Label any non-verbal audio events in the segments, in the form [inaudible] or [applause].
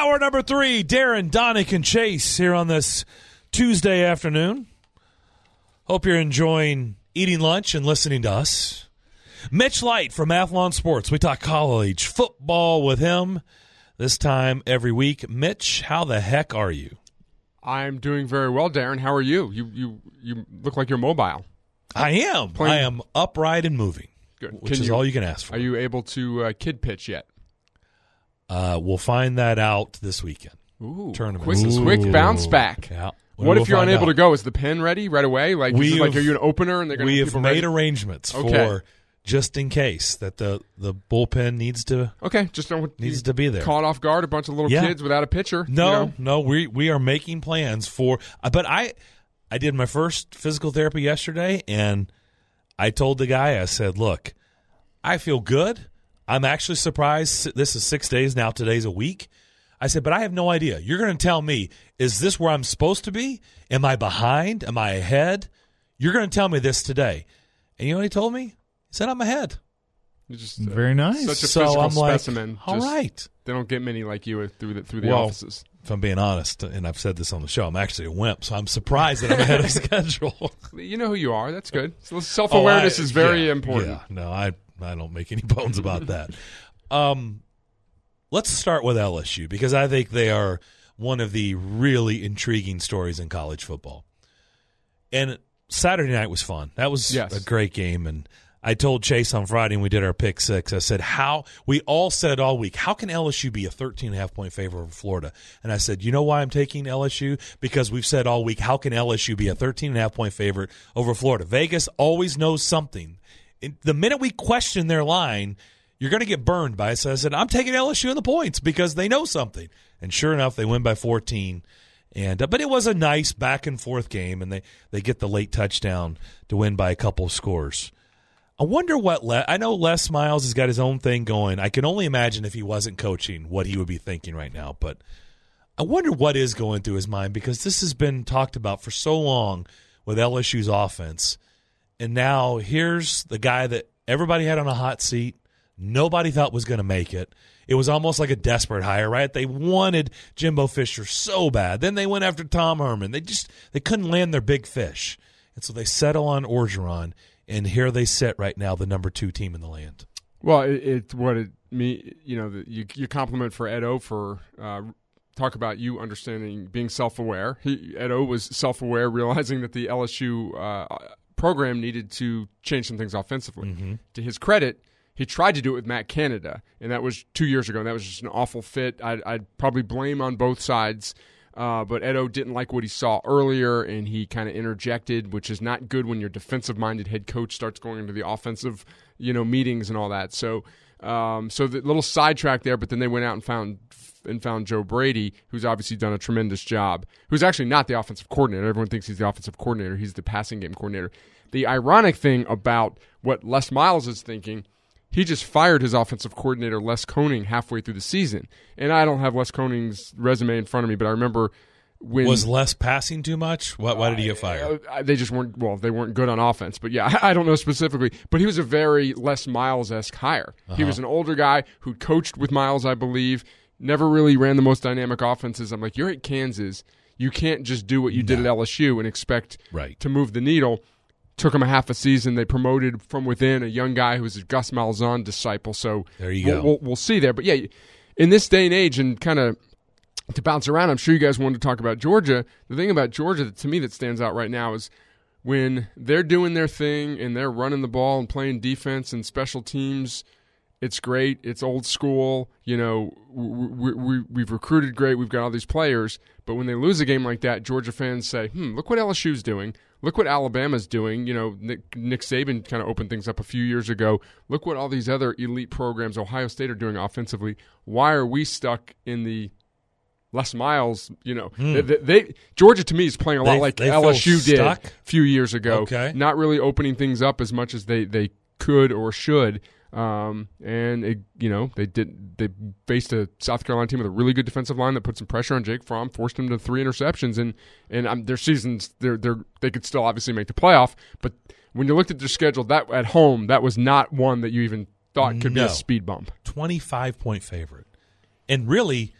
Hour number three, Darren, Donick, and Chase here on this Tuesday afternoon. Hope you're enjoying eating lunch and listening to us. Mitch Light from Athlon Sports. We talk college football with him this time every week. Mitch, how the heck are you? I'm doing very well, Darren. How are you? You you you look like you're mobile. I am. Playing- I am upright and moving, Good. which Can is you- all you can ask for. Are you able to uh, kid pitch yet? Uh, we'll find that out this weekend. Ooh, Tournament. Quick, Ooh. quick bounce back. Yeah. What if you're unable out. to go? Is the pen ready right away? Like, We it like are you an opener and they're going to We have made ready? arrangements Okay. for just in case that the the bullpen needs to Okay, just don't needs to be there. caught off guard a bunch of little Yeah. kids without a pitcher. you No, know? no, we we are making plans for. uh, But I I did my first physical therapy yesterday, and I told the guy, I said, "Look, I feel good. I'm actually surprised. This is six days now. Today's a week." I said, "But I have no idea. You're going to tell me is this where I'm supposed to be? Am I behind? Am I ahead? You're going to tell me this today." And you know what he told me? He said, "I'm ahead." You're just uh, Very nice. Such a so physical I'm like, specimen. "All Just- right." They don't get many like you through the through the Well, offices. If I'm being honest, and I've said this on the show, I'm actually a wimp, so I'm surprised that I'm ahead of [laughs] schedule. You know who you are. That's good. So self awareness Oh, is very yeah, important. Yeah, no, I I don't make any [laughs] bones about that. Um, let's start with LSU because I think they are one of the really intriguing stories in college football. And Saturday night was fun. That was Yes. a great game, and I told Chase on Friday when we did our pick six. I said, "How we all said all week, how can LSU be a 13 and a half point favorite over Florida?" And I said, "You know why I'm taking LSU? Because we've said all week, how can LSU be a 13 and a half point favorite over Florida? Vegas always knows something. The minute we question their line, you're going to get burned by it. So I said, I'm taking LSU in the points because they know something. And sure enough, they win by 14. And uh, but it was a nice back and forth game, and they they get the late touchdown to win by a couple of scores. I wonder what Le- I know. Les Miles has got his own thing going. I can only imagine if he wasn't coaching, what he would be thinking right now. But I wonder what is going through his mind because this has been talked about for so long with LSU's offense, and now here's the guy that everybody had on a hot seat. Nobody thought was going to make it. It was almost like a desperate hire, right? They wanted Jimbo Fisher so bad. Then they went after Tom Herman. They just they couldn't land their big fish, and so they settle on Orgeron. And here they sit right now, the number two team in the land. Well, it, it's what it me you know the, you you compliment for Edo for uh, talk about you understanding being self aware. He Edo was self aware, [laughs] realizing that the LSU uh, program needed to change some things offensively. To his credit. He tried to do it with Matt Canada, and that was two years ago. And that was just an awful fit. I'd, I'd probably blame on both sides. Uh, but Edo didn't like what he saw earlier, and he kind of interjected, which is not good when your defensive-minded head coach starts going into the offensive, you know, meetings and all that. So, um, so the little sidetrack there. But then they went out and found and found Joe Brady, who's obviously done a tremendous job. Who's actually not the offensive coordinator. Everyone thinks he's the offensive coordinator. He's the passing game coordinator. The ironic thing about what Les Miles is thinking he just fired his offensive coordinator Les Koenning halfway through the season. And I don't have Les Koenning's resume in front of me, but I remember when Was less passing too much? Why, why did he get fired? uh, they just weren't well. They weren't good on offense, but yeah, I, [laughs] I don't know specifically. But he was a very Les Miles esque hire. He was an older guy who coached with Miles, I believe. Never really ran the most dynamic offenses. I'm like, you're at Kansas. You can't just do what you did at LSU and expect Right. to move the needle. Took him a half a season. They promoted from within a young guy who was a Gus Malzahn disciple. So There you we'll, go. We'll, we'll see there. But yeah, in this day and age, and kind of to bounce around, I'm sure you guys wanted to talk about Georgia. The thing about Georgia that to me that stands out right now is when they're doing their thing and they're running the ball and playing defense and special teams. It's great. It's old school. You know, we, we, we've recruited great. We've got all these players. But when they lose a game like that, Georgia fans say, hmm, look what LSU's doing. Look what Alabama's doing. You know, Nick, Nick Saban kind of opened things up a few years ago. Look what all these other elite programs, Ohio State, are doing offensively. Why are we stuck in the Les Miles? You know, they, they, they- Georgia to me is playing a lot They- like they LSU did a few years ago. Okay. Not really opening things up as much as they, they could or should. Um, and it, you know they did they faced a South Carolina team with a really good defensive line that put some pressure on Jake Fromm, forced him to three interceptions, and and um, their seasons they're they are they could still obviously make the playoff, but when you looked at their schedule that at home that was not one that you even thought could be a speed bump. 25 point favorite. And really,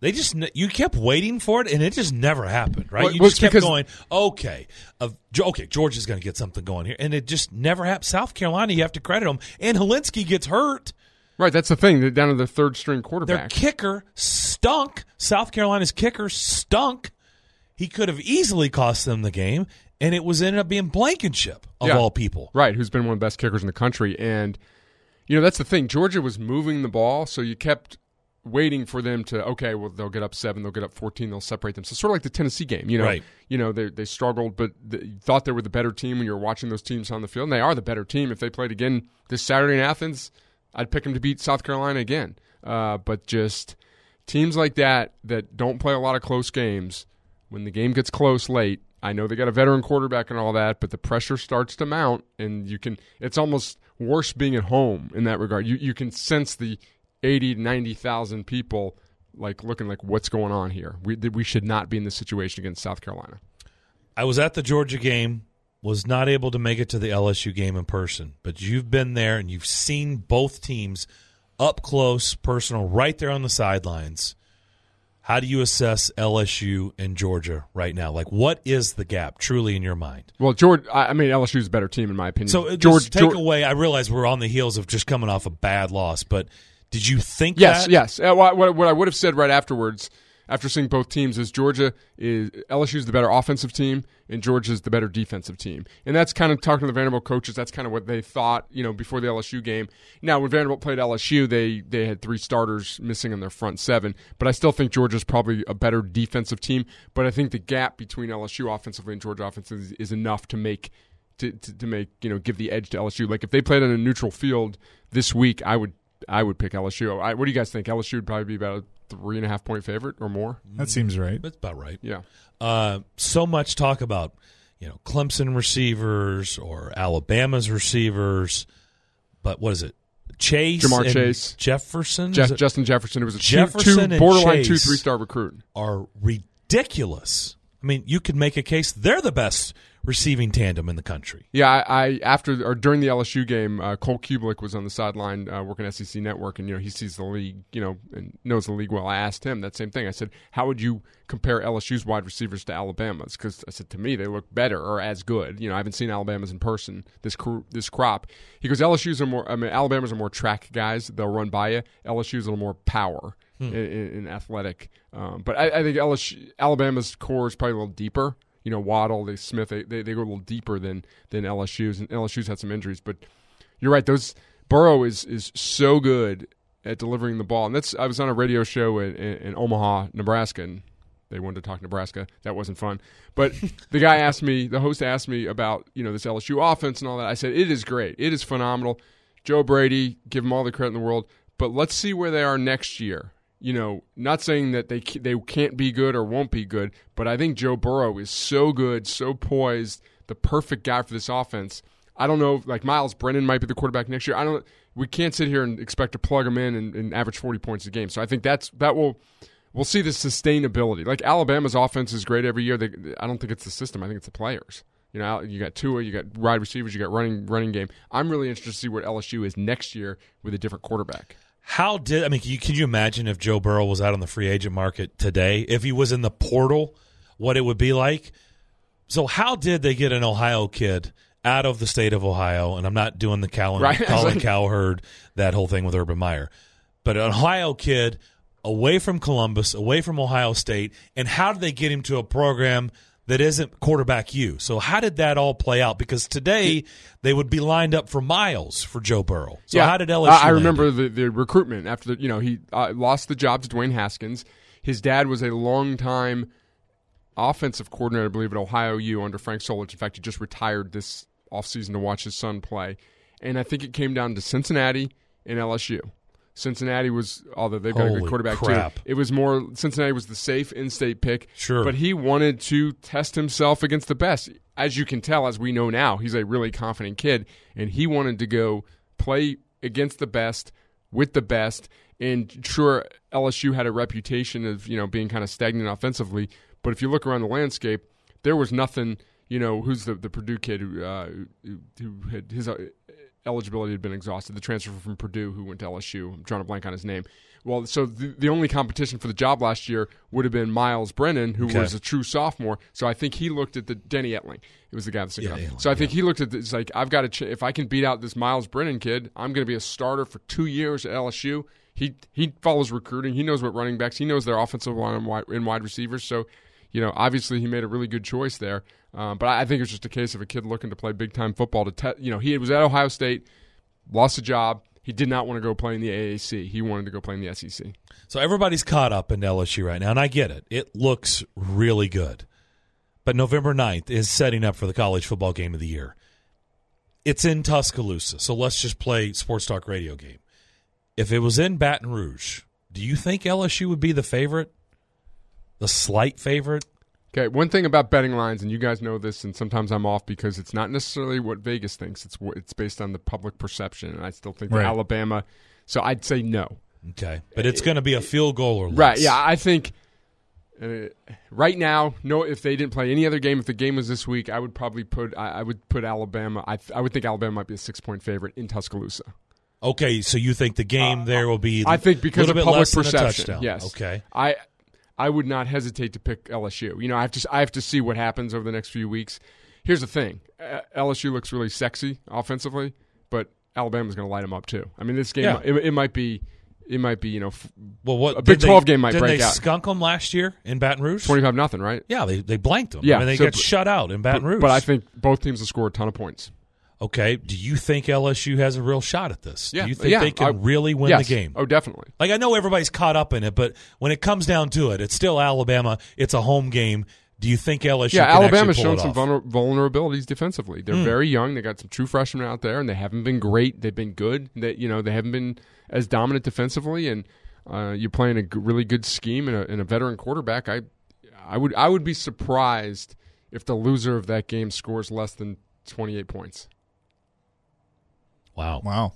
They just you kept waiting for it, and it just never happened, right? Well, you just kept going, okay, uh, okay, Georgia's going to get something going here, and it just never happened. South Carolina, you have to credit them, and Hilinski gets hurt. Right, that's the thing. They're down to the third string quarterback. Their kicker stunk. South Carolina's kicker stunk. He could have easily cost them the game, and it was ended up being Blankenship of Yeah. all people. Right, who's been one of the best kickers in the country. And, you know, that's the thing. Georgia was moving the ball, so you kept waiting for them to, okay, well, they'll get up seven, they'll get up 14, they'll separate them. So sort of like the Tennessee game, you know. Right. You know, they, they struggled, but th you thought they were the better team when you were watching those teams on the field. And they are the better team. If they played again this Saturday in Athens, I'd pick them to beat South Carolina again. Uh, but just teams like that that don't play a lot of close games, when the game gets close late, I know they got a veteran quarterback and all that, but the pressure starts to mount, and you can. It's almost worse being at home in that regard. You you can sense the eighty ninety thousand people like looking like what's going on here. We we should not be in this situation against South Carolina. I was at the Georgia game, was not able to make it to the LSU game in person, but you've been there and you've seen both teams up close, personal, right there on the sidelines. How do you assess LSU and Georgia right now? Like, what is the gap truly in your mind? Well, George, I I mean LSU's a better team in my opinion. So, uh, George, take George- away. I realize we're on the heels of just coming off a bad loss, but did you think Yes, that? yes. Uh, what, what, what I would have said right afterwards, after seeing both teams, is Georgia is LSU's the better offensive team and Georgia's the better defensive team, and that's kind of talking to the Vanderbilt coaches. That's kind of what they thought, you know, before the LSU game. Now, when Vanderbilt played LSU, they they had three starters missing in their front seven, but I still think Georgia's probably a better defensive team. But I think the gap between LSU offensively and Georgia offensively is, is enough to make. To, to, to make you know give the edge to LSU. Like if they played on a neutral field this week, I would I would pick LSU. I, what do you guys think? LSU would probably be about a three and a half point favorite or more. That seems right. That's about right. Yeah, uh, so much talk about you know Clemson receivers or Alabama's receivers, but what is it? Chase, Ja'Marr and Chase. Jefferson Jeff, is Justin Jefferson, who was a Jefferson two, and borderline Chase. two three star recruit. are ridiculous. I mean, you could make a case they're the best receiving tandem in the country. Yeah, I, I after or during the LSU game, uh, Cole Cubelic was on the sideline uh, working SEC Network, and you know he sees the league, you know, and knows the league well. I asked him that same thing. I said, "How would you compare LSU's wide receivers to Alabama's?" Because I said to me they look better or as good. You know, I haven't seen Alabama's in person this cr- this crop. He goes, "LSU's are more. I mean, Alabama's are more track guys. They'll run by you. LSU's a little more power." In, in, in athletic, um, but I, I think LSU, Alabama's core is probably a little deeper you know Waddle, they Smith, they, they they go a little deeper than than LSU's, and LSU's had some injuries. But you're right; those Burrow is is so good at delivering the ball, and that's I was on a radio show in, in, in Omaha, Nebraska, and they wanted to talk Nebraska. That wasn't fun. But the guy [laughs] asked me, the host asked me about you know this LSU offense and all that. I said it is great, it is phenomenal. Joe Brady, give him all the credit in the world, but let's see where they are next year you know, not saying that they they can't be good or won't be good, but I think Joe Burrow is so good, so poised, the perfect guy for this offense. I don't know, like Miles Brennan might be the quarterback next year. I don't. We can't sit here and expect to plug him in and, and average forty points a game. So I think that's that will. We'll see the sustainability. Like Alabama's offense is great every year. They, I don't think it's the system. I think it's the players. You know, you got Tua, you got wide receivers, you got running running game. I'm really interested to see what LSU is next year with a different quarterback. How did I mean? Can you, can you imagine if Joe Burrow was out on the free agent market today? If he was in the portal, what it would be like? So, how did they get an Ohio kid out of the state of Ohio? And I'm not doing the Colin, Right. [laughs] Colin Cowherd, that whole thing with Urban Meyer, but an Ohio kid away from Columbus, away from Ohio State, and how did they get him to a program that isn't quarterback you? So, how did that all play out? Because today they would be lined up for miles for Joe Burrow. So, how did LSU? I, I remember the, the recruitment after the, you know he uh, lost the job to Dwayne Haskins. His dad was a longtime offensive coordinator, I believe, at Ohio U under Frank Solich. In fact, he just retired this offseason to watch his son play. And I think it came down to Cincinnati and LSU. Cincinnati was, although they've got a good quarterback crap. too. It was more Cincinnati was the safe in-state pick. Sure. but he wanted to test himself against the best. As you can tell, as we know now, he's a really confident kid, and he wanted to go play against the best with the best. And sure, LSU had a reputation of you know being kind of stagnant offensively, but if you look around the landscape, there was nothing. You know, who's the the Purdue kid who uh, who, had his eligibility had been exhausted. The transfer from Purdue who went to LSU. I'm drawing a blank on his name, Well, so the, the only competition for the job last year would have been Miles Brennan, who Okay. was a true sophomore. So I think he looked at the Denny Etling. It was the guy that's Yeah, yeah, Etling, So I think he looked at this like I've got to. Ch- if I can beat out this Miles Brennan kid, I'm going to be a starter for two years at LSU. He he follows recruiting. He knows what running backs. He knows their offensive line and wide, and wide receivers. So, you know, obviously he made a really good choice there. Um, but I, think it's just a case of a kid looking to play big time football. To te- you know, he was at Ohio State, lost a job. He did not want to go play in the AAC. He wanted to go play in the SEC. So everybody's caught up in LSU right now, and I get it. It looks really good. But November 9th is setting up for the college football game of the year. It's in Tuscaloosa, so let's just play sports talk radio game. If it was in Baton Rouge, do you think LSU would be the favorite? The slight favorite? Okay, one thing about betting lines, and you guys know this, and sometimes I'm off because it's not necessarily what Vegas thinks. It's it's based on the public perception, and I still think Right. Alabama. So I'd say no. Okay. But it's going to be a field goal or less. Right? Yeah, I think uh, right now, no. If they didn't play any other game, if the game was this week, I would probably put I, I would put Alabama. I I would think Alabama might be a six point favorite in Tuscaloosa. Okay, so you think the game there will be Uh, I think because of public less than a perception. touchdown. Yes. Okay. I I would not hesitate to pick LSU. You know, I have to I have to see what happens over the next few weeks. Here's the thing: uh, LSU looks really sexy offensively, but Alabama's going to light them up too. I mean, this game Yeah. it, it might be it might be you know f- Well, what A Big they- 12 game might break they out. skunk them last year in Baton Rouge? twenty five nothing, right? Yeah, they they blanked them. Yeah, I mean, they so- got shut out in Baton But, Rouge. but I think both teams will score a ton of points. Okay, do you think LSU has a real shot at this? Yeah, do you think yeah, they can I- really win yes. the game? Oh, definitely. Like I know everybody's caught up in it, but when it comes down to it, it's still Alabama. It's a home game. Do you think LSU? Yeah, Alabama's shown some? Vulner- vulnerabilities defensively. They're very young. They got some true freshmen out there, and they haven't been great. They've been good. They, you know, they haven't been as dominant defensively. And uh, you're playing a g- really good scheme and a, and a veteran quarterback. I, I would, I would be surprised if the loser of that game scores less than 28 points. Wow, Wow.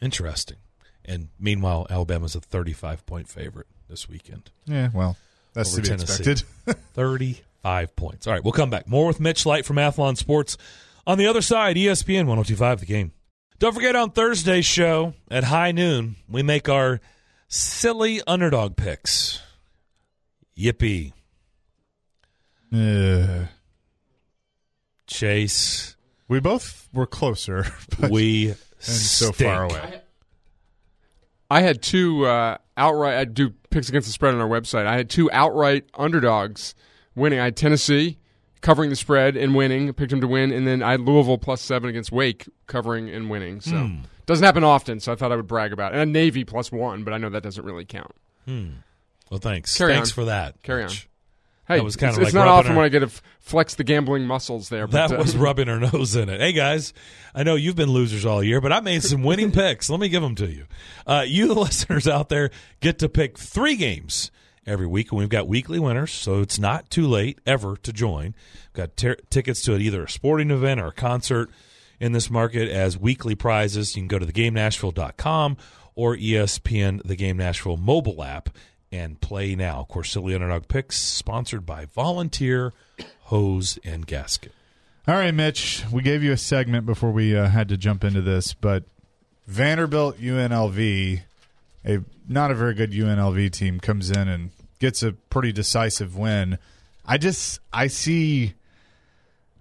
interesting. And meanwhile, Alabama's a 35 point favorite this weekend. Yeah, well, that's to be Tennessee. expected. [laughs] 35 points. All right, we'll come back. More with Mitch Light from Athlon Sports. On the other side, ESPN 1025 the game. Don't forget on Thursday's show at high noon, we make our silly underdog picks. Yippee. Uh, Chase, we both were closer, [laughs] but we and so far away. I had two uh, outright. I do picks against the spread on our website. I had two outright underdogs winning. I had Tennessee covering the spread and winning. I picked them to win, and then I had Louisville plus seven against Wake covering and winning. So Hmm. doesn't happen often. So I thought I would brag about it. And a Navy plus one, but I know that doesn't really count. Well, thanks. Carry thanks on. for that. Carry Mitch. Hey, That was kinda it's, like it's not often when I get to flex the gambling muscles there. But, That uh, was rubbing her nose in it. Hey guys, I know you've been losers all year, but I made some winning picks. Let me give them to you. Uh, you, the [laughs] listeners out there, get to pick three games every week, and we've got weekly winners, so it's not too late ever to join. We've got ter- tickets to either a sporting event or a concert in this market as weekly prizes. You can go to thegamenashville.com or ESPN The Game Nashville mobile app and play now. Silly Underdog Picks, sponsored by Volunteer Hose and Gasket. All right, Mitch, we gave you a segment before we uh, had to jump into this, but Vanderbilt UNLV, a not a very good UNLV team, comes in and gets a pretty decisive win. I just I see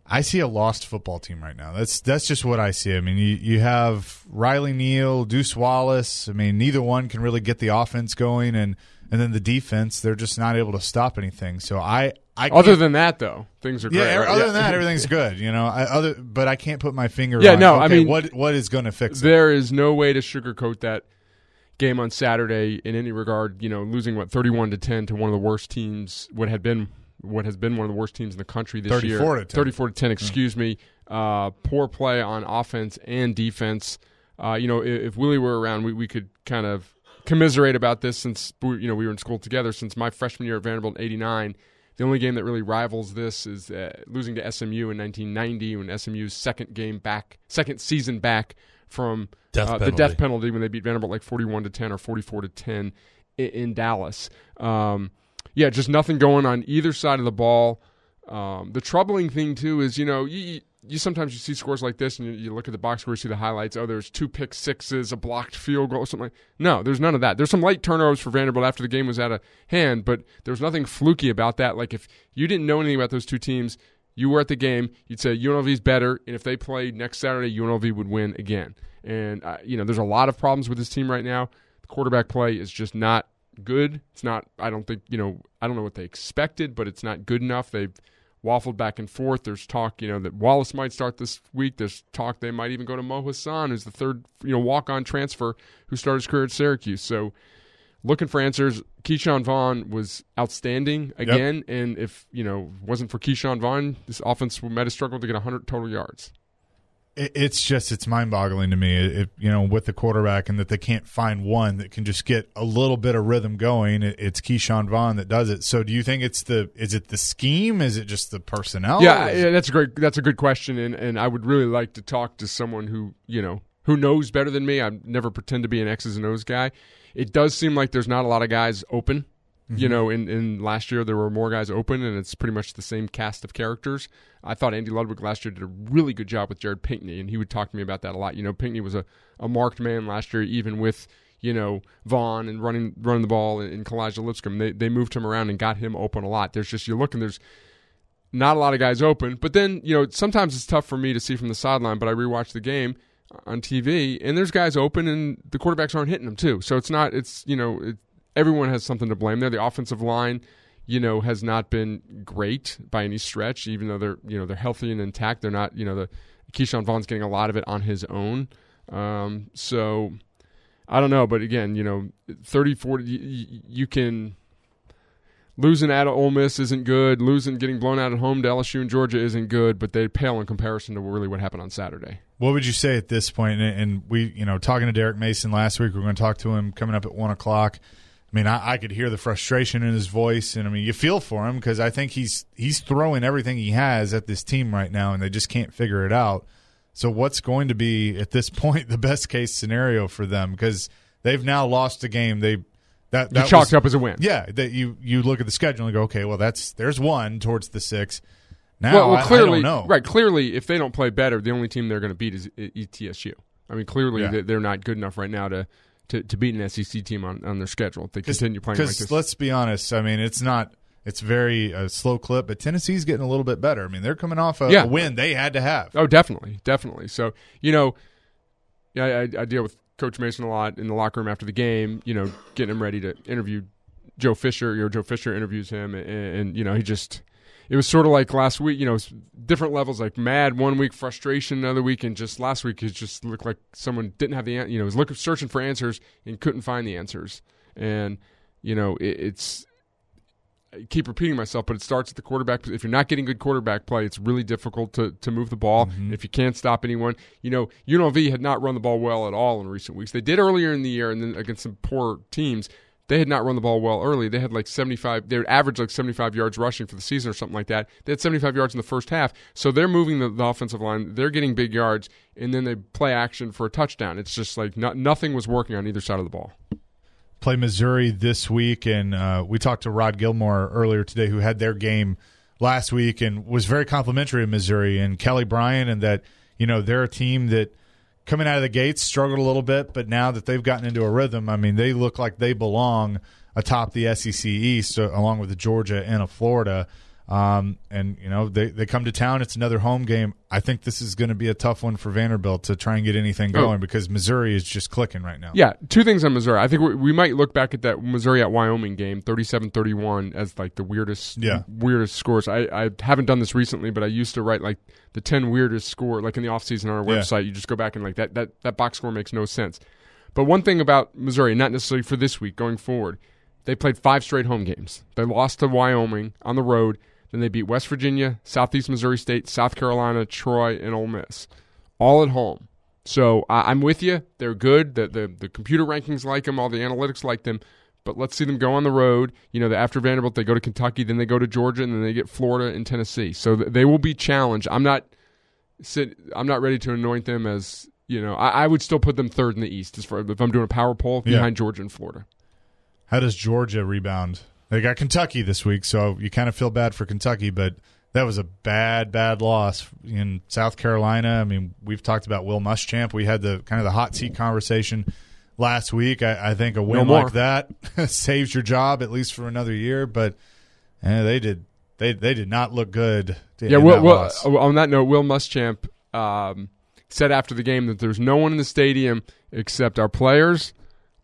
I see a lost football team right now. That's that's just what I see. I mean, you you have Riley Neal, Deuce Wallace. I mean, neither one can really get the offense going, and and then the defense, they're just not able to stop anything. So I I other than that, though, things are yeah, great. er- right? other Yeah. than that, everything's [laughs] good. You know, I, other but I can't put my finger. Yeah, on, no, I mean, what what is going to fix it? There is no way to sugarcoat that game on Saturday in any regard. You know, losing what thirty-one to ten to one of the worst teams, what had been what has been one of the worst teams in the country this year. 34 to 10. Thirty-four to ten. Excuse me. Uh, poor play on offense and defense. Uh, you know, if, if Willie were around, we, we could kind of commiserate about this since we, you know we were in school together. Since my freshman year at Vanderbilt in '89, the only game that really rivals this is uh, losing to SMU in 1990 when SMU's second game back, second season back from Death uh, the death penalty when they beat Vanderbilt like 41 to 10 or 44 to 10 in, in Dallas. Um, yeah, just nothing going on either side of the ball. Um, the troubling thing too is you know you, you sometimes you see scores like this and you, you look at the box score, you see the highlights. Oh, there's two pick sixes, a blocked field goal, something like. No, there's none of that. There's some late turnovers for Vanderbilt after the game was out of hand, but there's nothing fluky about that. Like if you didn't know anything about those two teams, you were at the game, you'd say UNLV's better, and if they played next Saturday, UNLV would win again. And uh, you know, there's a lot of problems with this team right now. The quarterback play is just not good. It's not. I don't think you know. I don't know what they expected, but it's not good enough. They've waffled back and forth. There's talk, you know, that Wallace might start this week. There's talk they might even go to Mo Hasan, who's the third, you know, walk-on transfer who started his career at Syracuse. So, looking for answers. Ke'Shawn Vaughn was outstanding again, yep. and if you know wasn't for Ke'Shawn Vaughn, this offense would might have struggled to get 100 total yards it's just it's mind-boggling to me. It, you know with the quarterback and that they can't find one that can just get a little bit of rhythm going it's Ke'Shawn Vaughn that does it. So do you think it's the is it the scheme? Is it just the personnel? Yeah, yeah that's a great that's a good question and and I would really like to talk to someone who you know who knows better than me. I never pretend to be an X's and O's guy. It does seem like there's not a lot of guys open Mm-hmm. You know, in, in last year there were more guys open, and it's pretty much the same cast of characters. I thought Andy Ludwig last year did a really good job with Jared Pinkney, and he would talk to me about that a lot. You know, Pinkney was a, a marked man last year, even with you know Vaughn and running running the ball in, in Kalija Lipscomb. They they moved him around and got him open a lot. There's just you're looking there's not a lot of guys open, but then you know sometimes it's tough for me to see from the sideline. But I rewatch the game on TV, and there's guys open, and the quarterbacks aren't hitting them too. So it's not it's you know it, everyone has something to blame there. The offensive line, you know, has not been great by any stretch, even though they're you know they're healthy and intact. They're not you know the Ke'Shawn Vaughn's getting a lot of it on his own. Um, so I don't know, but again, you know, 30, 40, you, you can losing at Ole Miss isn't good. Losing, getting blown out at home to LSU and Georgia isn't good, but they pale in comparison to really what happened on Saturday. What would you say at this point? And we, you know, talking to Derek Mason last week, we're going to talk to him coming up at one o'clock. I mean, I, I, could hear the frustration in his voice, and I mean, you feel for him because I think he's he's throwing everything he has at this team right now, and they just can't figure it out. So, what's going to be at this [laughs] point the best case scenario for them? Because they've now lost a game. They that, that you chalked was, up as a win. Yeah, that you you look at the schedule and go, okay, well, that's there's one towards the six. Now, well, well clearly, I, I right? Clearly, if they don't play better, the only team they're going to beat is ETSU. I mean, clearly yeah. they're not good enough right now to to, to beat an SEC team on, on their schedule if they continue playing like this. Let's be honest. I mean, it's not. It's very uh, slow clip, but Tennessee's getting a little bit better. I mean, they're coming off a, yeah. a win they had to have. Oh, definitely, definitely. So you know, yeah, I, I deal with Coach Mason a lot in the locker room after the game. You know, getting him ready to interview Joe Fisher. You know, Joe Fisher interviews him, and, and you know, he just it was sort of like last week, you know, different levels like mad one week, frustration another week, and just last week it just looked like someone didn't have the you know was looking searching for answers and couldn't find the answers, and you know it, it's I keep repeating myself, but it starts at the quarterback. If you're not getting good quarterback play, it's really difficult to, to move the ball. Mm-hmm. If you can't stop anyone, you know, UNLV had not run the ball well at all in recent weeks. They did earlier in the year, and then against some poor teams they had not run the ball well early. They had like 75, they would average like 75 yards rushing for the season or something like that. They had 75 yards in the first half. So they're moving the, the offensive line. They're getting big yards, and then they play action for a touchdown. It's just like not, nothing was working on either side of the ball. Play Missouri this week, and uh, we talked to Rod Gilmore earlier today, who had their game last week and was very complimentary of Missouri and Kelly Bryant, and that you know they're a team that coming out of the gates struggled a little bit, but now that they've gotten into a rhythm, I mean, they look like they belong atop the SEC East, uh, along with the Georgia and a Florida. Um, and you know they, they come to town. It's another home game. I think this is going to be a tough one for Vanderbilt to try and get anything oh. going oh. because Missouri is just clicking right now. Yeah, two things on Missouri. I think we, we might look back at that Missouri at Wyoming game, 37-31, as like the weirdest yeah. weirdest scores. I, I haven't done this recently, but I used to write like the ten weirdest score like in the offseason on our website. Yeah. You just go back and like that that that box score makes no sense. But one thing about Missouri, not necessarily for this week going forward, they played five straight home games. They lost to Wyoming on the road then they beat West Virginia, Southeast Missouri State, South Carolina, Troy, and Ole Miss, all at home. So uh, I'm with you. They're good. The, the the computer rankings like them. All the analytics like them. But let's see them go on the road. You know, after Vanderbilt, they go to Kentucky, then they go to Georgia, and then they get Florida and Tennessee. So th- they will be challenged. I'm not sit. I'm not ready to anoint them as you know. I, I would still put them third in the East as far if I'm doing a power poll behind yeah. Georgia and Florida. How does Georgia rebound they got Kentucky this week, so you kind of feel bad for Kentucky, but that was a bad, bad loss in South Carolina. I mean, we've talked about Will Muschamp. We had the kind of the hot seat conversation last week. I, I think a win No like that [laughs] saves your job at least for another year. But eh, they did they they did not look good. Yeah, Will, that Will, loss. on that note, Will Muschamp um, said after the game that there's no one in the stadium except our players,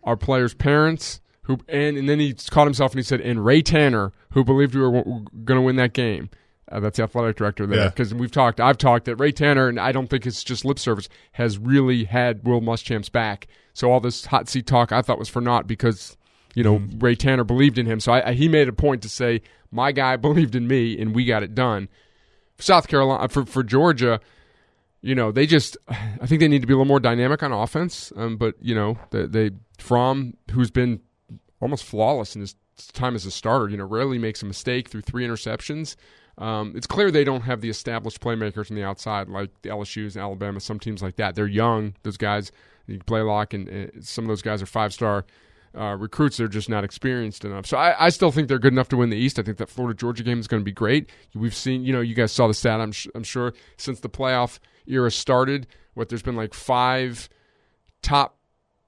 our players' parents, who, and, and then he caught himself and he said, and Ray Tanner, who believed we were going to win that game. Uh, that's the athletic director there. Yeah. Because we've talked, I've talked that Ray Tanner, and I don't think it's just lip service, has really had Will Muschamp's back. So all this hot seat talk I thought was for naught because you know Ray Tanner believed in him. So I, I, he made a point to say my guy [laughs] believed in me, and we got it done. For South Carolina, for for Georgia, you know they just [sighs] I think they need to be a little more dynamic on offense. Um, but you know they, they Fromm, who's been almost flawless in his time as a starter, you know rarely makes a mistake through three interceptions. Um, it's clear they don't have the established playmakers on the outside like the LSU's and Alabama, some teams like that. They're young; those guys, Blaylock, and uh, some of those guys are five star uh, recruits. They're just not experienced enough. So I, I still think they're good enough to win the East. I think that Florida Georgia game is going to be great. We've seen, you know, you guys saw the stat. I'm sh- I'm sure since the playoff era started, what there's been like five top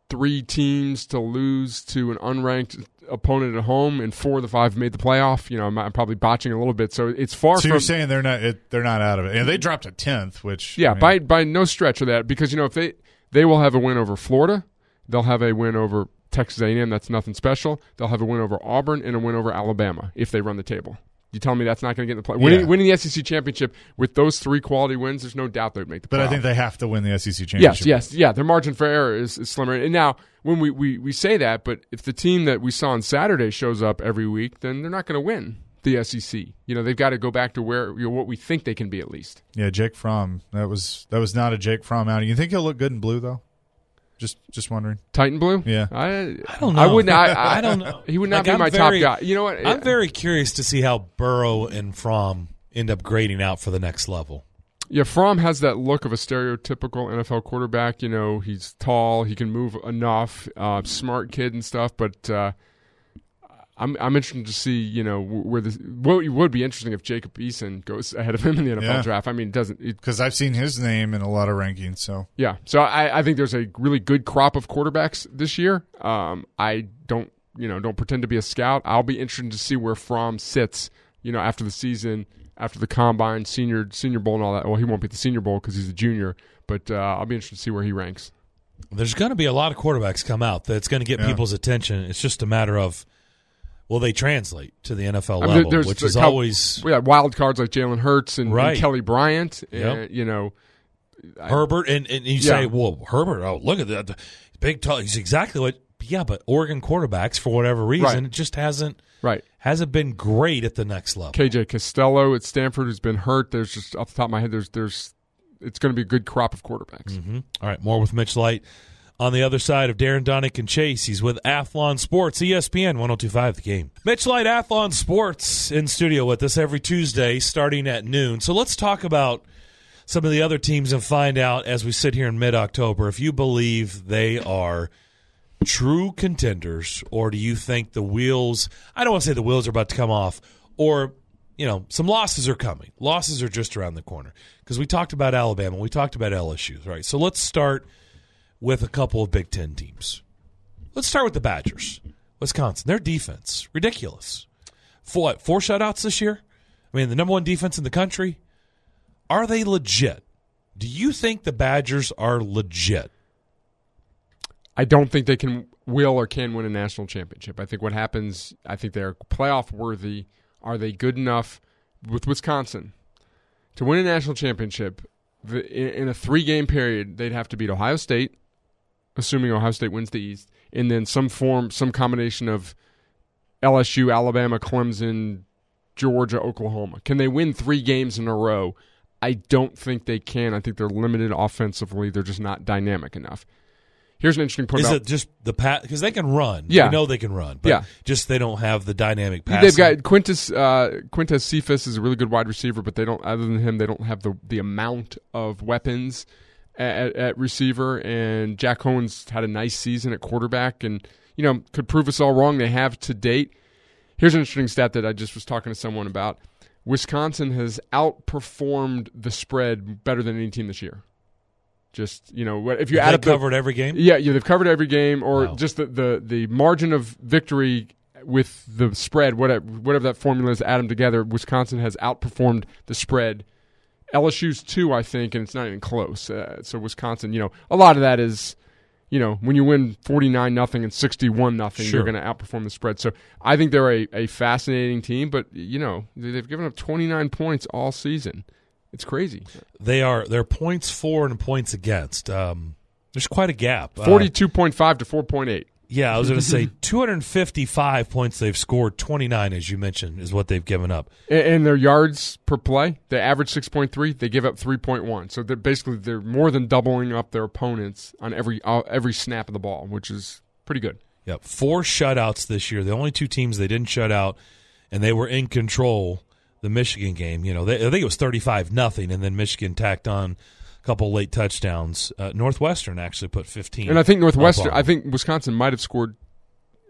three teams to lose to an unranked opponent at home, and four of the five made the playoff. You know, I'm, I'm probably botching a little bit, so it's far so from. you're saying they're not it, they're not out of it, and they dropped a tenth, which yeah, I mean, by by no stretch of that, because you know if they they will have a win over Florida, they'll have a win over Texas A&M. That's nothing special. They'll have a win over Auburn and a win over Alabama if they run the table. You tell me that's not going to get in the play. Winning, Yeah. winning the SEC championship with those three quality wins, there's no doubt they'd make the. but I think they have to win the SEC championship. Yes, yes, yeah. Their margin for error is, is slimmer. And now, when we, we, we say that, but if the team that we saw on Saturday shows up every week, then they're not going to win the SEC. You know, they've got to go back to where you know, what we think they can be at least. Yeah, Jake Fromm. That was that was not a Jake Fromm outing. You think he'll look good in blue though? Just just wondering. Titan blue. Yeah. I, I don't know. I wouldn't. I, [laughs] I, I don't know. He would not Like, be I'm my very- top guy. You know what? I'm very curious to see how Burrow and Fromm end up grading out for the next level. Yeah, Fromm has that look of a stereotypical NFL quarterback. You know, he's tall, he can move enough, uh, smart kid and stuff. But uh, I'm I'm interested to see, you know, where this. What would be interesting if Jacob Eason goes ahead of him in the NFL Yeah. draft. I mean, it doesn't. Because I've seen his name in a lot of rankings. So yeah, so I, I think there's a really good crop of quarterbacks this year. Um, I don't, you know, don't pretend to be a scout. I'll be interested to see where Fromm sits, you know, after the season, after the combine, senior Senior Bowl, and all that. Well, he won't be at the Senior Bowl because he's a junior, but uh, I'll be interested to see where he ranks. There's going to be a lot of quarterbacks come out that's going to get Yeah. people's attention. It's just a matter of will they translate to the NFL I mean, level, which is cou- always We got wild cards like Jalen Hurts and, and Kelly Bryant, Yep. you know, I- Herbert. And, and you Yeah. say, well, Herbert, oh, look at that. Big, tall. He's exactly what. Yeah, but Oregon quarterbacks, for whatever reason, Right. it just hasn't right. hasn't been great at the next level. KJ Costello at Stanford who's been hurt. There's just off the top of my head, there's there's it's going to be a good crop of quarterbacks. hmm All right, more with Mitch Light. On the other side of Darren Donick and Chase, he's with Athlon Sports, ESPN 1025 The Game. Mitch Light, Athlon Sports, in studio with us every Tuesday starting at noon. So let's talk about some of the other teams and find out as we sit here in mid October if you believe they are true contenders or do you think the wheels, I don't want to say the wheels are about to come off, or you know, some losses are coming. Losses are just around the corner. Because we talked about Alabama, we talked about LSU, right? So let's start with a couple of Big Ten teams. Let's start with the Badgers. Wisconsin, their defense, ridiculous. For what, four shutouts this year? I mean, the number one defense in the country. Are they legit? Do you think the Badgers are legit? I don't think they can will or can win a national championship. I think what happens, I think they're playoff worthy. Are they good enough with Wisconsin to win a national championship? In a three game period, they'd have to beat Ohio State, assuming Ohio State wins the East, and then some form, some combination of LSU, Alabama, Clemson, Georgia, Oklahoma. Can they win three games in a row? I don't think they can. I think they're limited offensively. They're just not dynamic enough. Here's an interesting point. Is about- it just the pat? Because they can run. Yeah. We know they can run. But Yeah. just they don't have the dynamic pass. They've got Quintus uh, Quintez Cephus is a really good wide receiver, but they don't. Other than him, they don't have the the amount of weapons at, at receiver. And Jack Coan's had a nice season at quarterback, and you know could prove us all wrong. They have to date. Here's an interesting stat that I just was talking to someone about. Wisconsin has outperformed the spread better than any team this year. Just you know, what- if you Have add up the- covered every game. yeah, yeah, they've covered every game, or Wow. just the, the the margin of victory with the spread, whatever whatever that formula is, add them together. Wisconsin has outperformed the spread. LSU's two, I think, and it's not even close. Uh, so Wisconsin, you know, a lot of that is, you know, when you win forty nine nothing and sixty one nothing, you're going to outperform the spread. So I think they're a, a fascinating team, but you know, they- they've given up twenty nine points all season. It's crazy. They are they're points for and points against. Um, there's quite a gap. Uh, Forty two point five to four point eight. Yeah, I was going to say [laughs] 255 points they've scored. 29, as you mentioned, is what they've given up. And, their yards per play, they average six point three. They give up three point one. So they're basically they're more than doubling up their opponents on every uh, every snap of the ball, which is pretty good. Yep, four shutouts this year. The only two teams they didn't shut out, and they were in control. The Michigan game, you know, they, I think it was 35 nothing, and then Michigan tacked on couple late touchdowns. Uh, Northwestern actually put 15. And I think Northwestern, I think Wisconsin might have scored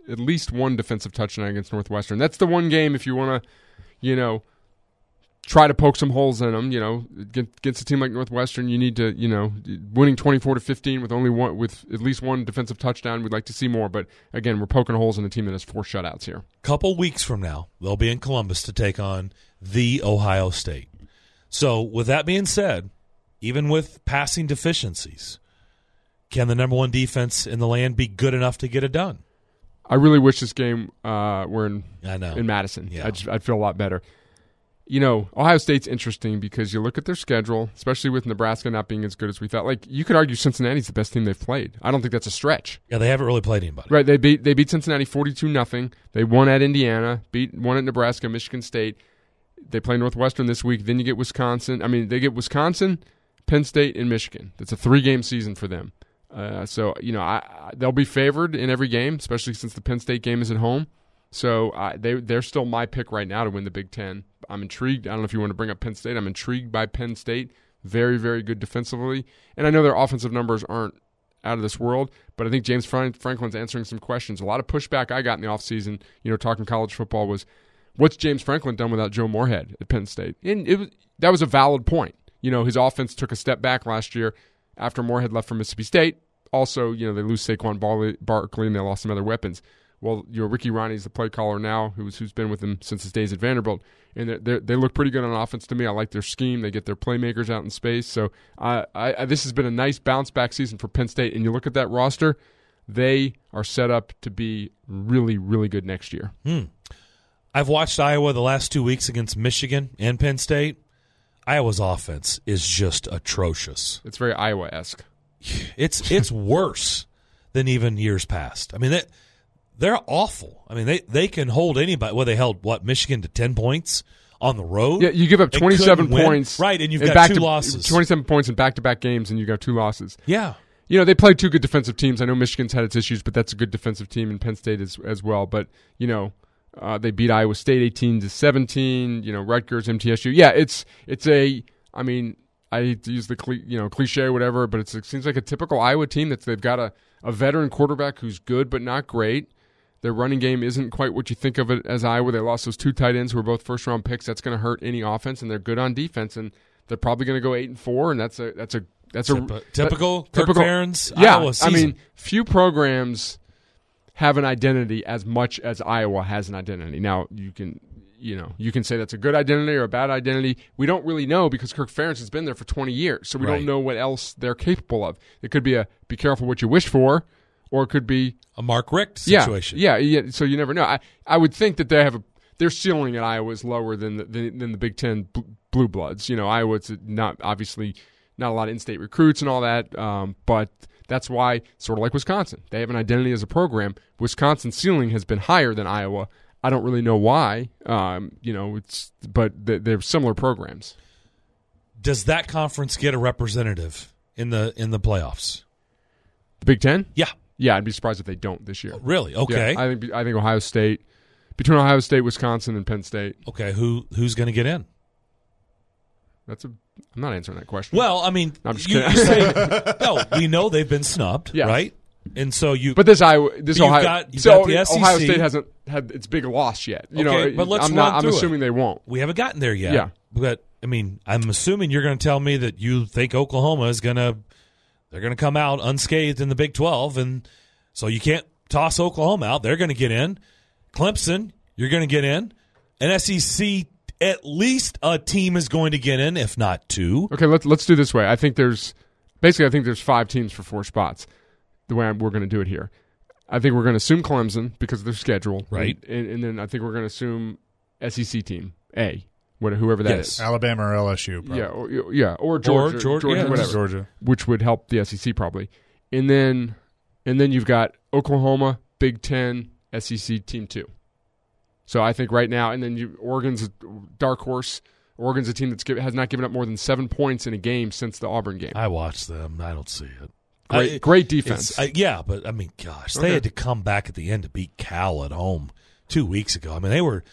at least one defensive touchdown against Northwestern. That's the one game if you want to, you know, try to poke some holes in them. You know, against a team like Northwestern, you need to, you know, winning twenty four to fifteen with only one with at least one defensive touchdown. We'd like to see more, but again, we're poking holes in a team that has four shutouts here. couple weeks from now, they'll be in Columbus to take on the Ohio State. So, with that being said, even with passing deficiencies, can the number one defense in the land be good enough to get it done? I really wish this game uh, were in I know. in Madison. Yeah. I'd, just- I'd feel a lot better. You know, Ohio State's interesting because you look at their schedule, especially with Nebraska not being as good as we thought. Like you could argue Cincinnati's the best team they've played. I don't think that's a stretch. yeah, they haven't really played anybody. Right? They beat they beat Cincinnati forty two nothing. They won at Indiana, beat one at Nebraska, Michigan State. They play Northwestern this week. Then you get Wisconsin. I mean, they get Wisconsin, Penn State, and Michigan. That's a three game season for them. Uh, so you know, I, I, they'll be favored in every game, especially since the Penn State game is at home. So uh, they they're still my pick right now to win the Big Ten. I'm intrigued. I don't know if you want to bring up Penn State. I'm intrigued by Penn State. Very very good defensively, and I know their offensive numbers aren't out of this world, but I think James Franklin's answering some questions. A lot of pushback I got in the offseason, you know, talking college football was, what's James Franklin done without Joe Moorhead at Penn State? And it was, that was a valid point. You know, his offense took a step back last year after Moorhead left for Mississippi State. Also, you know, they lose Saquon Barkley and they lost some other weapons. Well, you know, Ricky Rahne's the play caller now, who's who's been with them since his days at Vanderbilt, and they're, they're, they look pretty good on offense to me. I like their scheme; they get their playmakers out in space. So, I, I, I this has been a nice bounce back season for Penn State. And you look at that roster; they are set up to be really, really good next year. Hmm. I've watched Iowa the last two weeks against Michigan and Penn State. Iowa's offense is just atrocious. It's very Iowa esque. It's it's [laughs] worse than even years past. I mean, they, they're awful. I mean, they, they can hold anybody. Well, they held what Michigan to ten points on the road. Yeah, you give up 27 couldn't win. points. right? And you've in got back two to- losses. 27 points in back to back games, and you got two losses. Yeah, You know, they played two good defensive teams. I know Michigan's had its issues, but that's a good defensive team, and Penn State as, as well. But, you know, uh, they beat Iowa State 18 to 17, you know, Rutgers, MTSU. Yeah, it's, it's a, I mean, I hate to use the, cli- you know, cliche or whatever, but it's, it seems like a typical Iowa team that they've got a, a veteran quarterback who's good but not great. Their running game isn't quite what you think of it as Iowa. They lost those two tight ends who were both first round picks. That's going to hurt any offense, and they're good on defense, and they're probably going to go eight and four, and that's a that's a that's a Typ- typical Kirk typical- Ferentz yeah, I mean, few programs have an identity as much as Iowa has an identity. Now, you can, you know, you can say that's a good identity or a bad identity. We don't really know because Kirk Ferentz has been there for 20 years, so we Right. don't know what else they're capable of. It could be a be careful what you wish for, or it could be a Mark Richt situation. yeah, yeah, yeah. So you never know. I I would think that they have a their ceiling at Iowa is lower than the than, than the Big Ten bl- blue bloods. You know, Iowa's not obviously not a lot of in-state recruits and all that, um, but that's why sort of like Wisconsin, they have an identity as a program. Wisconsin's ceiling has been higher than Iowa. I don't really know why. Um, you know, it's but they're similar programs. Does that conference get a representative in the in the playoffs? The Big Ten, Yeah, yeah, I'd be surprised if they don't this year. really. Okay, Yeah, I think I think Ohio State between Ohio State, Wisconsin, and Penn State. okay. Who who's going to get in? That's a. I'm not answering that question. Well, I mean, I'm just you, kidding. you say [laughs] no. We know they've been snubbed, Yes. right? and so you. But this Iowa, this But you've Ohio, got- you've so got the Ohio SEC. State hasn't had its big loss yet. You Okay, know, but let's I'm not. run I'm through it. assuming they won't. we haven't gotten there yet. Yeah. But I mean, I'm assuming you're going to tell me that you think Oklahoma is going to they're going to come out unscathed in the Big 12 and so you can't toss Oklahoma out. They're going to get in. Clemson, you're going to get in. An SEC at least a team is going to get in if not two. Okay, let's let's do this way. I think there's basically I think there's five teams for four spots. The way I'm, we're going to do it here, I think we're going to assume Clemson because of their schedule, Right. And, and then I think we're going to assume SEC team A, what- whoever that is. Yes. Alabama or LSU. Probably. Yeah, or, yeah, or Georgia, Georgia, yeah, whatever, Georgia. which would help the SEC probably. And then and then you've got Oklahoma, Big Ten, SEC team two. So I think right now, and then you Oregon's a dark horse. Oregon's a team that's give, has not given up more than seven points in a game since the Auburn game. I watched them. I don't see it. Great, I- great defense. I- yeah, but I mean, gosh, they Okay. had to come back at the end to beat Cal at home two weeks ago. I mean, they were.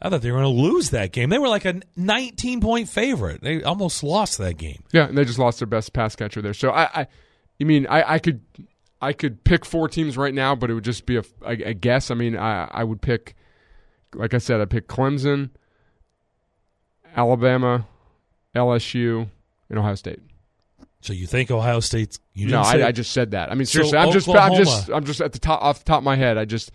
I thought they were going to lose that game. They were like a 19 point favorite. They almost lost that game. yeah, and they just lost their best pass catcher there. So I, I, I mean, I, I could, I could pick four teams right now, but it would just be a, a, a guess. I mean, I, I would pick, like I said, I picked Clemson, Alabama, LSU, and Ohio State. So you think Ohio State's? You no, I, I just said that. I mean, So seriously, I'm just, I'm just, I'm just at the top, off the top of my head. I just,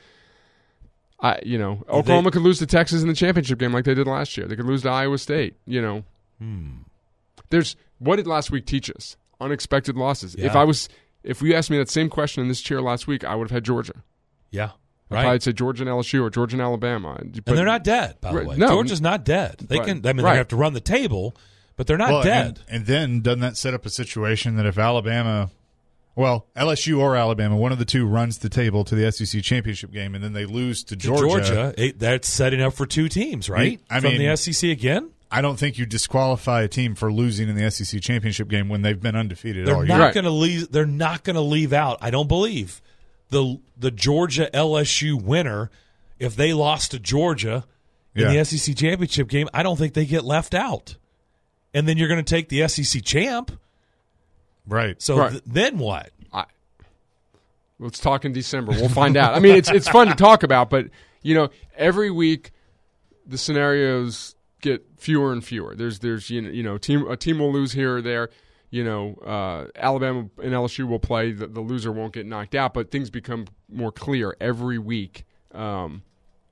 I, you know, Oklahoma could lose to Texas in the championship game like they did last year. They could lose to Iowa State. You know, Hmm. there's what did last week teach us? Unexpected losses. If I was, if you asked me that same question in this chair last week, I would have had Georgia. Yeah, right. probably say Georgia and LSU or Georgia and Alabama. But- and they're not dead, by the Right, way. no. Georgia's not dead. They But- can. I mean, right. they have to run the table, but they're not Well, dead. And, and then doesn't that set up a situation that if Alabama, well, LSU or Alabama, one of the two runs the table to the SEC championship game, and then they lose to To Georgia. Georgia, it, that's setting up for two teams, right? I From mean- the SEC again. I don't think you disqualify a team for losing in the SEC championship game when they've been undefeated They're all not. Right. going to leave. They're not going to leave out. I don't believe the the Georgia LSU winner. If they lost to Georgia in Yeah. the SEC championship game, I don't think they get left out. And then you're going to take the SEC champ. Right. So Right. th- then what? I, let's talk in December. We'll find out. I mean, it's it's fun to talk about, but you know, every week the scenarios get fewer and fewer. There's there's you know, you know team a team will lose here or there. You know, uh, Alabama and LSU will play. The, the loser won't get knocked out, but things become more clear every week. Um,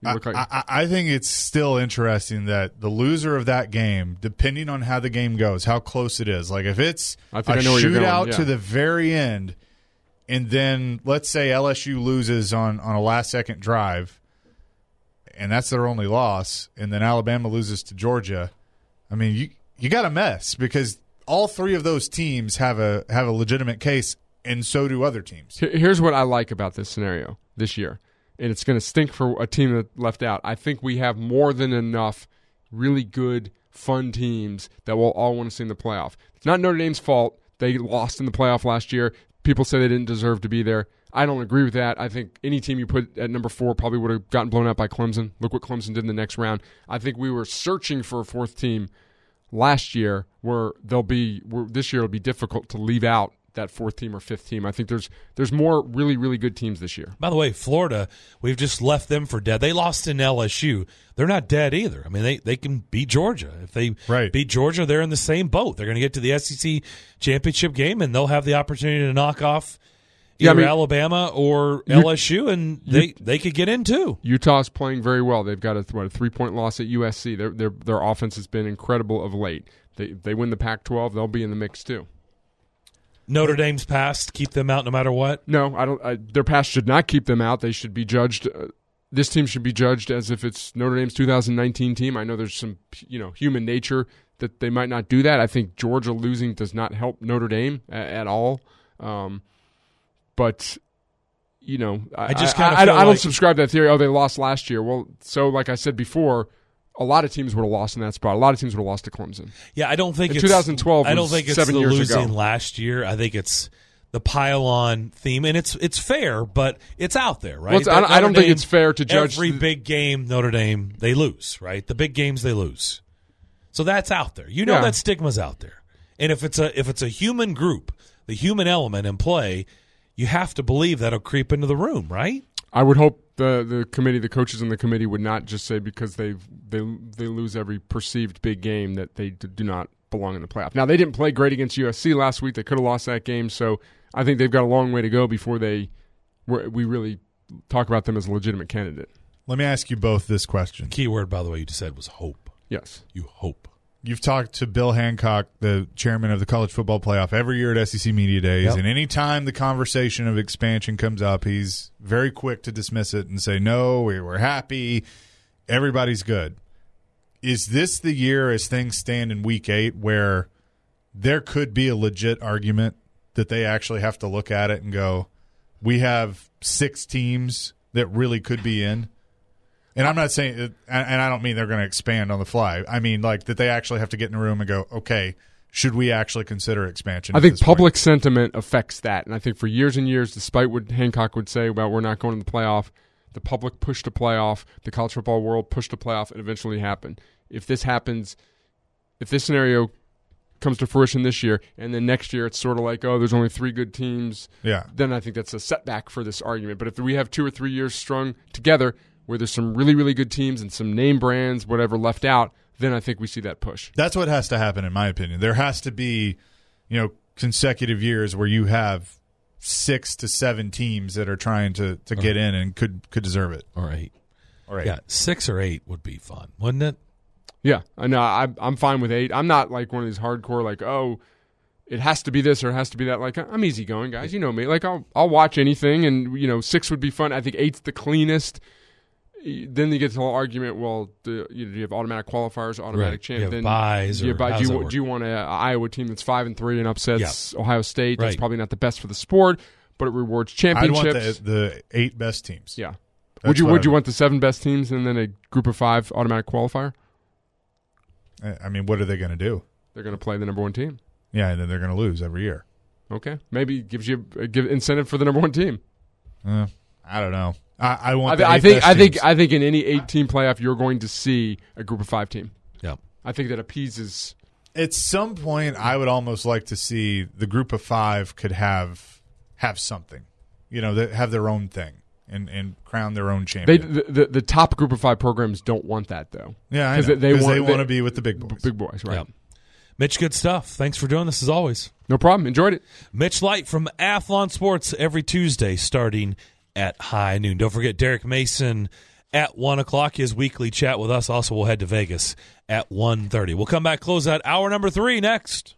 I, like- I, I think it's still interesting that the loser of that game, depending on how the game goes, how close it is, like if it's I think a I know shootout yeah. to the very end, and then let's say LSU loses on on a last second drive, and that's their only loss, and then Alabama loses to Georgia. I mean, you you got a mess because all three of those teams have a have a legitimate case, and so do other teams. Here's what I like about this scenario this year, and it's going to stink for a team that left out. I think we have more than enough really good, fun teams that will all want to see in the playoff. It's not Notre Dame's fault. They lost in the playoff last year. People say they didn't deserve to be there. I don't agree with that. I think any team you put at number four probably would have gotten blown out by Clemson. Look what Clemson did in the next round. I think we were searching for a fourth team last year where they'll be where this year it'll be difficult to leave out that fourth team or fifth team. I think there's there's more really really good teams this year. By the way, Florida, we've just left them for dead. They lost in LSU. They're not dead either. I mean, they, they can beat Georgia. If they Right. beat Georgia, they're in the same boat. They're going to get to the SEC championship game, and they'll have the opportunity to knock off Yeah, I either mean- Alabama or LSU, and they, they could get in too. Utah's playing very well. They've got a what a three point loss at USC. Their their their offense has been incredible of late. They they win the Pac-12, they'll be in the mix too. Notre Dame's past, keep them out no matter what. No, I don't. I, their past should not keep them out. They should be judged. Uh, this team should be judged as if it's Notre Dame's 2019 team. I know there's some you know human nature that they might not do that. I think Georgia losing does not help Notre Dame a, at all. Um, but you know, I, I just kinda I, feel I don't subscribe to that theory. Oh, they lost last year. Well, so like I said before, a lot of teams would have lost in that spot. A lot of teams would have lost to Clemson. Yeah, I don't think In it's 2012 I don't think it's seven the years losing ago. last year. I think it's the pile-on theme, and it's it's fair, but it's out there, right? Well, I don't- I Notre think it's fair to judge every the- big game. Notre Dame they lose, right? The big games they lose, so that's out there. You know Yeah. that stigma's out there, and if it's a if it's a human group, the human element in play, you have to believe that'll creep into the room, right? I would hope the the committee, the coaches in the committee, would not just say because they they they lose every perceived big game that they do not belong in the playoff. Now they didn't play great against USC last week; they could have lost that game. So I think they've got a long way to go before they we really talk about them as a legitimate candidate. Let me ask you both this question. Key word, by the way, you just said was hope. Yes, You hope. You've talked to Bill Hancock, the chairman of the college football playoff, every year at SEC Media Days, Yep. and anytime the conversation of expansion comes up, he's very quick to dismiss it and say, "No, we we're happy, everybody's good." Is this the year, as things stand in Week Eight, where there could be a legit argument that they actually have to look at it and go, "We have six teams that really could be in." And I'm not saying, and I don't mean they're going to expand on the fly. I mean like that they actually have to get in a room and go, okay, should we actually consider expansion? I think this point? public sentiment affects that, and I think for years and years, despite what Hancock would say about we're not going to the playoff, the public pushed a playoff, the college football world pushed a playoff, and eventually happened. If this happens, if this scenario comes to fruition this year, and then next year it's sort of like, oh, there's only three good teams, Yeah, then I think that's a setback for this argument. But if we have two or three years strung together where there's some really, really good teams and some name brands, whatever left out, then I think we see that push. that's what has to happen, in my opinion. There has to be, you know, consecutive years where you have six to seven teams that are trying to to get in and could could deserve it. Or eight. All right. Yeah, six or eight would be fun, wouldn't it? Yeah, I know. I, I'm fine with eight. I'm not like one of these hardcore like, oh, it has to be this or it has to be that. Like I'm easygoing, guys. You know me. Like I'll I'll watch anything, and you know six would be fun. I think eight's the cleanest. Then you get the whole argument. Well, do you, do you have automatic qualifiers, automatic Right. champ? You have then byes you, or buy- how do does you, want- work? do you want a, Iowa team that's five and three and upsets Ohio State? That's probably not the best for the sport, but it rewards I'd want championships. the, the eight best teams. yeah. That's would you would I you want the seven best teams and then a group of five automatic qualifier? I I mean, what are they going to do? They're going to play the number one team. Yeah, and then they're going to lose every year. Okay, maybe gives you a give incentive for the number one team. Uh, I don't know. I, I want. I, the I think best I think teams. I think in any eight team playoff you're going to see a group of five team. Yeah. I think that appeases. at some point I would almost like to see the group of five could have have something, you know, that have their own thing and and crown their own They champion. the, the, the top group of five programs don't want that though. yeah, because know, they- they 'cause they want- want to be with the big boys. Big boys, right? Yeah. Mitch, good stuff. Thanks for doing this as always. No problem. Enjoyed it. Mitch Light from Athlon Sports every Tuesday starting at high noon. Don't forget Derek Mason at one o'clock. His weekly chat with us. Also, we'll head to Vegas at 1.30. We'll come back, close out hour number three next.